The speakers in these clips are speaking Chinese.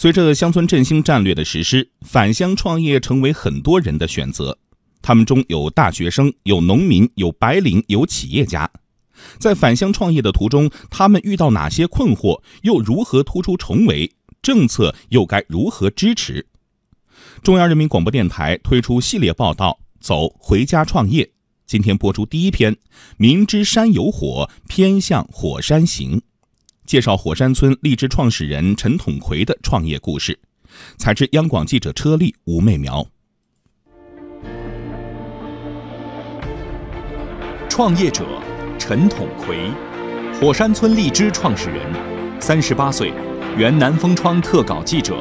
随着乡村振兴战略的实施，返乡创业成为很多人的选择。他们中有大学生，有农民，有白领，有企业家。在返乡创业的途中，他们遇到哪些困惑，又如何突出重围？政策又该如何支持？中央人民广播电台推出系列报道《走回家创业》，今天播出第一篇《明知山有火，偏向火山行》，介绍火山村荔枝创始人陈统奎的创业故事。采自央广记者车丽、吴媚苗。创业者陈统奎，火山村荔枝创始人，三十八岁，原南风窗特稿记者。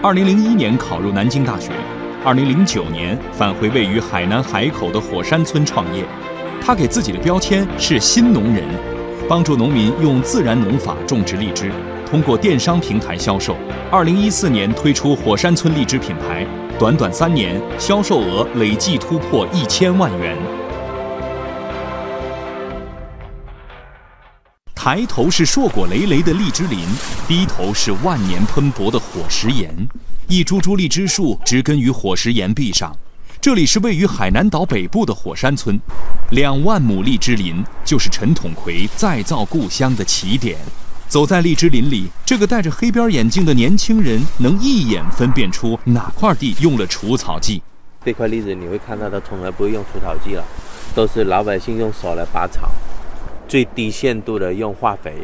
二零零一年考入南京大学，二零零九年返回位于海南海口的火山村创业。他给自己的标签是新农人，帮助农民用自然农法种植荔枝，通过电商平台销售。二零一四年推出火山村荔枝品牌，短短三年销售额累计突破一千万元。抬头是硕果累累的荔枝林，低头是万年喷薄的火石岩。一株株荔枝树植根于火石岩壁上。这里是位于海南岛北部的火山村，两万亩荔枝林就是陈统奎再造故乡的起点。走在荔枝林里，这个戴着黑边眼镜的年轻人能一眼分辨出哪块地用了除草剂。这块荔枝你会看到，它从来不会用除草剂了，都是老百姓用手来拔草。最低限度的用化肥，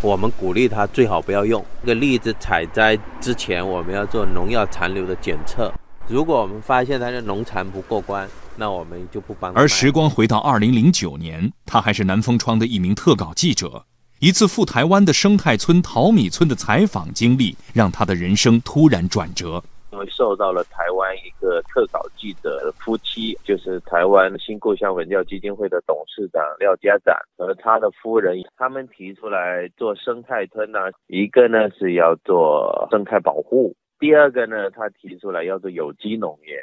我们鼓励他最好不要用。这个荔枝采摘之前，我们要做农药残留的检测。如果我们发现他的农残不过关，那我们就不帮。而时光回到二零零九年，他还是南风窗的一名特稿记者。一次赴台湾的生态村淘米村的采访经历，让他的人生突然转折。因为受到了台湾一个特稿记者夫妻，就是台湾新故乡文教基金会的董事长廖家展和他的夫人，他们提出来做生态村呢，一个呢是要做生态保护，第二个呢他提出来要做有机农业，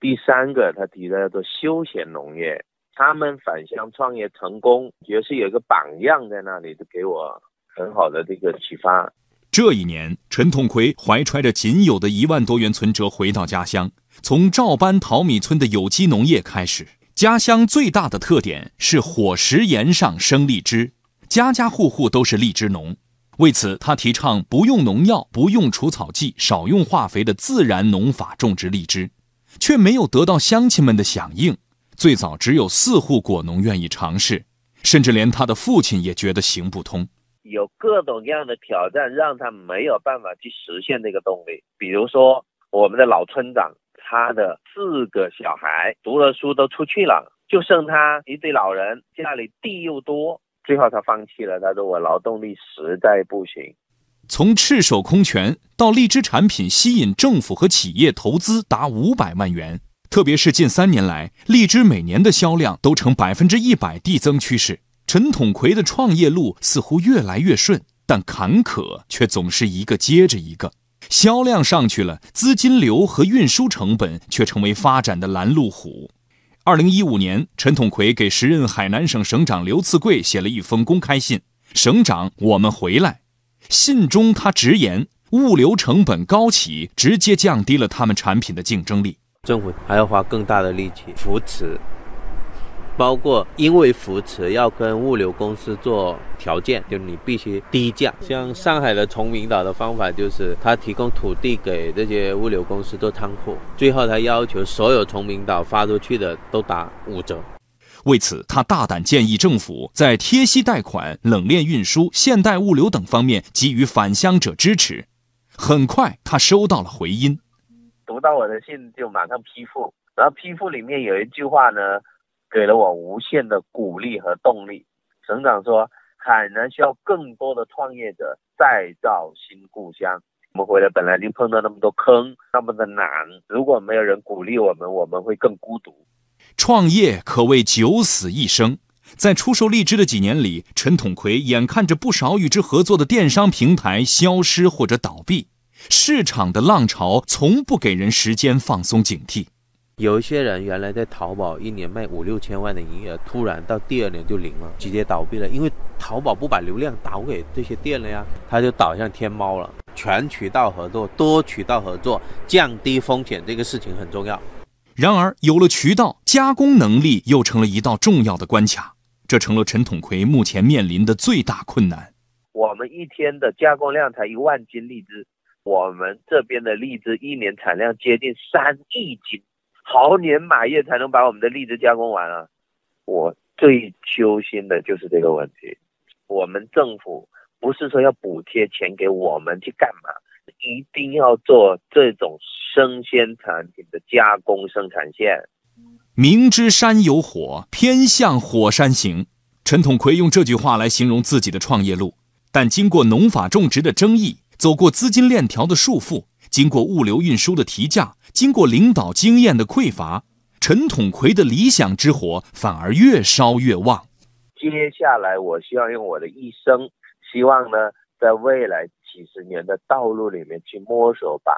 第三个他提出来要做休闲农业。他们返乡创业成功，也是有一个榜样在那里，就给我很好的这个启发。这一年，陈统奎怀揣着仅有的一万多元存折回到家乡，从照搬桃米村的有机农业开始。家乡最大的特点是火石岩上生荔枝，家家户户都是荔枝农。为此，他提倡不用农药、不用除草剂、少用化肥的自然农法种植荔枝，却没有得到乡亲们的响应。最早只有四户果农愿意尝试，甚至连他的父亲也觉得行不通。有各种各样的挑战，让他没有办法去实现这个动力。比如说，我们的老村长，他的四个小孩读了书都出去了，就剩他一对老人，家里地又多，最后他放弃了。他说：“我劳动力实在不行。”从赤手空拳到荔枝产品吸引政府和企业投资达五百万元，特别是近三年来，荔枝每年的销量都呈百分之一百递增趋势。陈统奎的创业路似乎越来越顺，但坎坷却总是一个接着一个。销量上去了，资金流和运输成本却成为发展的拦路虎。二零一五年，陈统奎给时任海南省省长刘赐贵写了一封公开信：“省长，我们回来。”信中他直言，物流成本高企，直接降低了他们产品的竞争力。政府还要花更大的力气扶持。包括因为扶持要跟物流公司做条件，就你必须低价。像上海的崇明岛的方法就是，他提供土地给这些物流公司做仓库，最后他要求所有崇明岛发出去的都打五折。为此，他大胆建议政府在贴息贷款、冷链运输、现代物流等方面给予返乡者支持。很快，他收到了回音。读到我的信就马上批复，然后批复里面有一句话呢。给了我无限的鼓励和动力。省长说，海南需要更多的创业者再造新故乡。我们回来本来就碰到那么多坑，那么的难，如果没有人鼓励我们，我们会更孤独。创业可谓九死一生。在出售荔枝的几年里，陈统奎眼看着不少与之合作的电商平台消失或者倒闭，市场的浪潮从不给人时间放松警惕。有一些人原来在淘宝一年卖五六千万的营业额，突然到第二年就零了，直接倒闭了。因为淘宝不把流量导给这些店了呀，他就导向天猫了。全渠道合作、多渠道合作，降低风险，这个事情很重要。然而，有了渠道，加工能力又成了一道重要的关卡，这成了陈统奎目前面临的最大困难。我们一天的加工量才一万斤荔枝，我们这边的荔枝一年产量接近三亿斤，好年马月才能把我们的荔枝加工完啊！我最揪心的就是这个问题，我们政府不是说要补贴钱给我们去干嘛？一定要做这种生鲜产品的加工生产线。明知山有火，偏向火山行。陈统奎用这句话来形容自己的创业路。但经过农法种植的争议，走过资金链条的束缚，经过物流运输的提价，经过领导经验的匮乏，陈统奎的理想之火反而越烧越旺。接下来，我希望用我的一生，希望呢，在未来。几十年的道路里面去摸索，把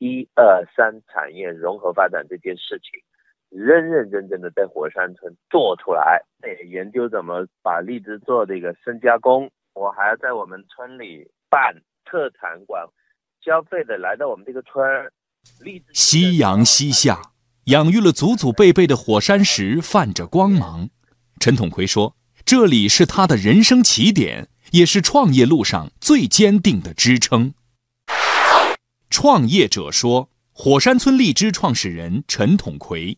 一二三产业融合发展这件事情，认认真真的在火山村做出来。也研究怎么把荔枝做这个深加工。我还要在我们村里办特产馆，消费的来到我们这个村，荔枝夕阳西下，养育了祖祖辈辈的火山石泛着光芒。陈统奎说：“这里是他的人生起点。”也是创业路上最坚定的支撑。创业者说：“火山村荔枝创始人陈统奎，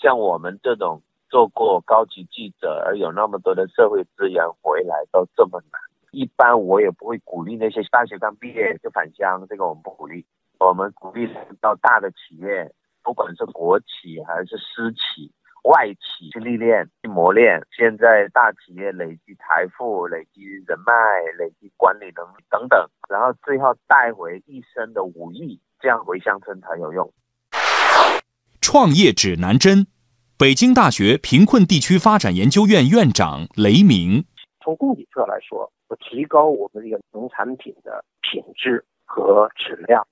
像我们这种做过高级记者而有那么多的社会资源回来都这么难，一般我也不会鼓励那些大学刚毕业就返乡，这个我们不鼓励。我们鼓励到大的企业，不管是国企还是私企。”外企去历练、去磨练，现在大企业累积财富、累积人脉、累积管理能力等等，然后最后带回一身的武艺，这样回乡村才有用。创业指南针，北京大学贫困地区发展研究院院长雷鸣。从供给侧来说，提高我们这个农产品的品质和质量，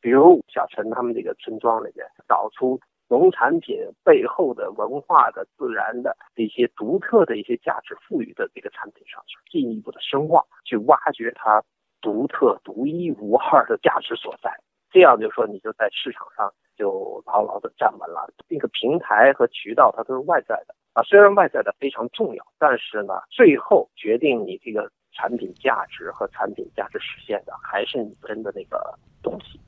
比如小陈他们这个村庄里面找出。农产品背后的文化的、自然的一些独特的一些价值赋予的这个产品上去进一步的深化，去挖掘它独特、独一无二的价值所在。这样就说你就在市场上就牢牢的站稳了。这个平台和渠道它都是外在的啊，虽然外在的非常重要，但是呢，最后决定你这个产品价值和产品价值实现的还是你真的那个东西。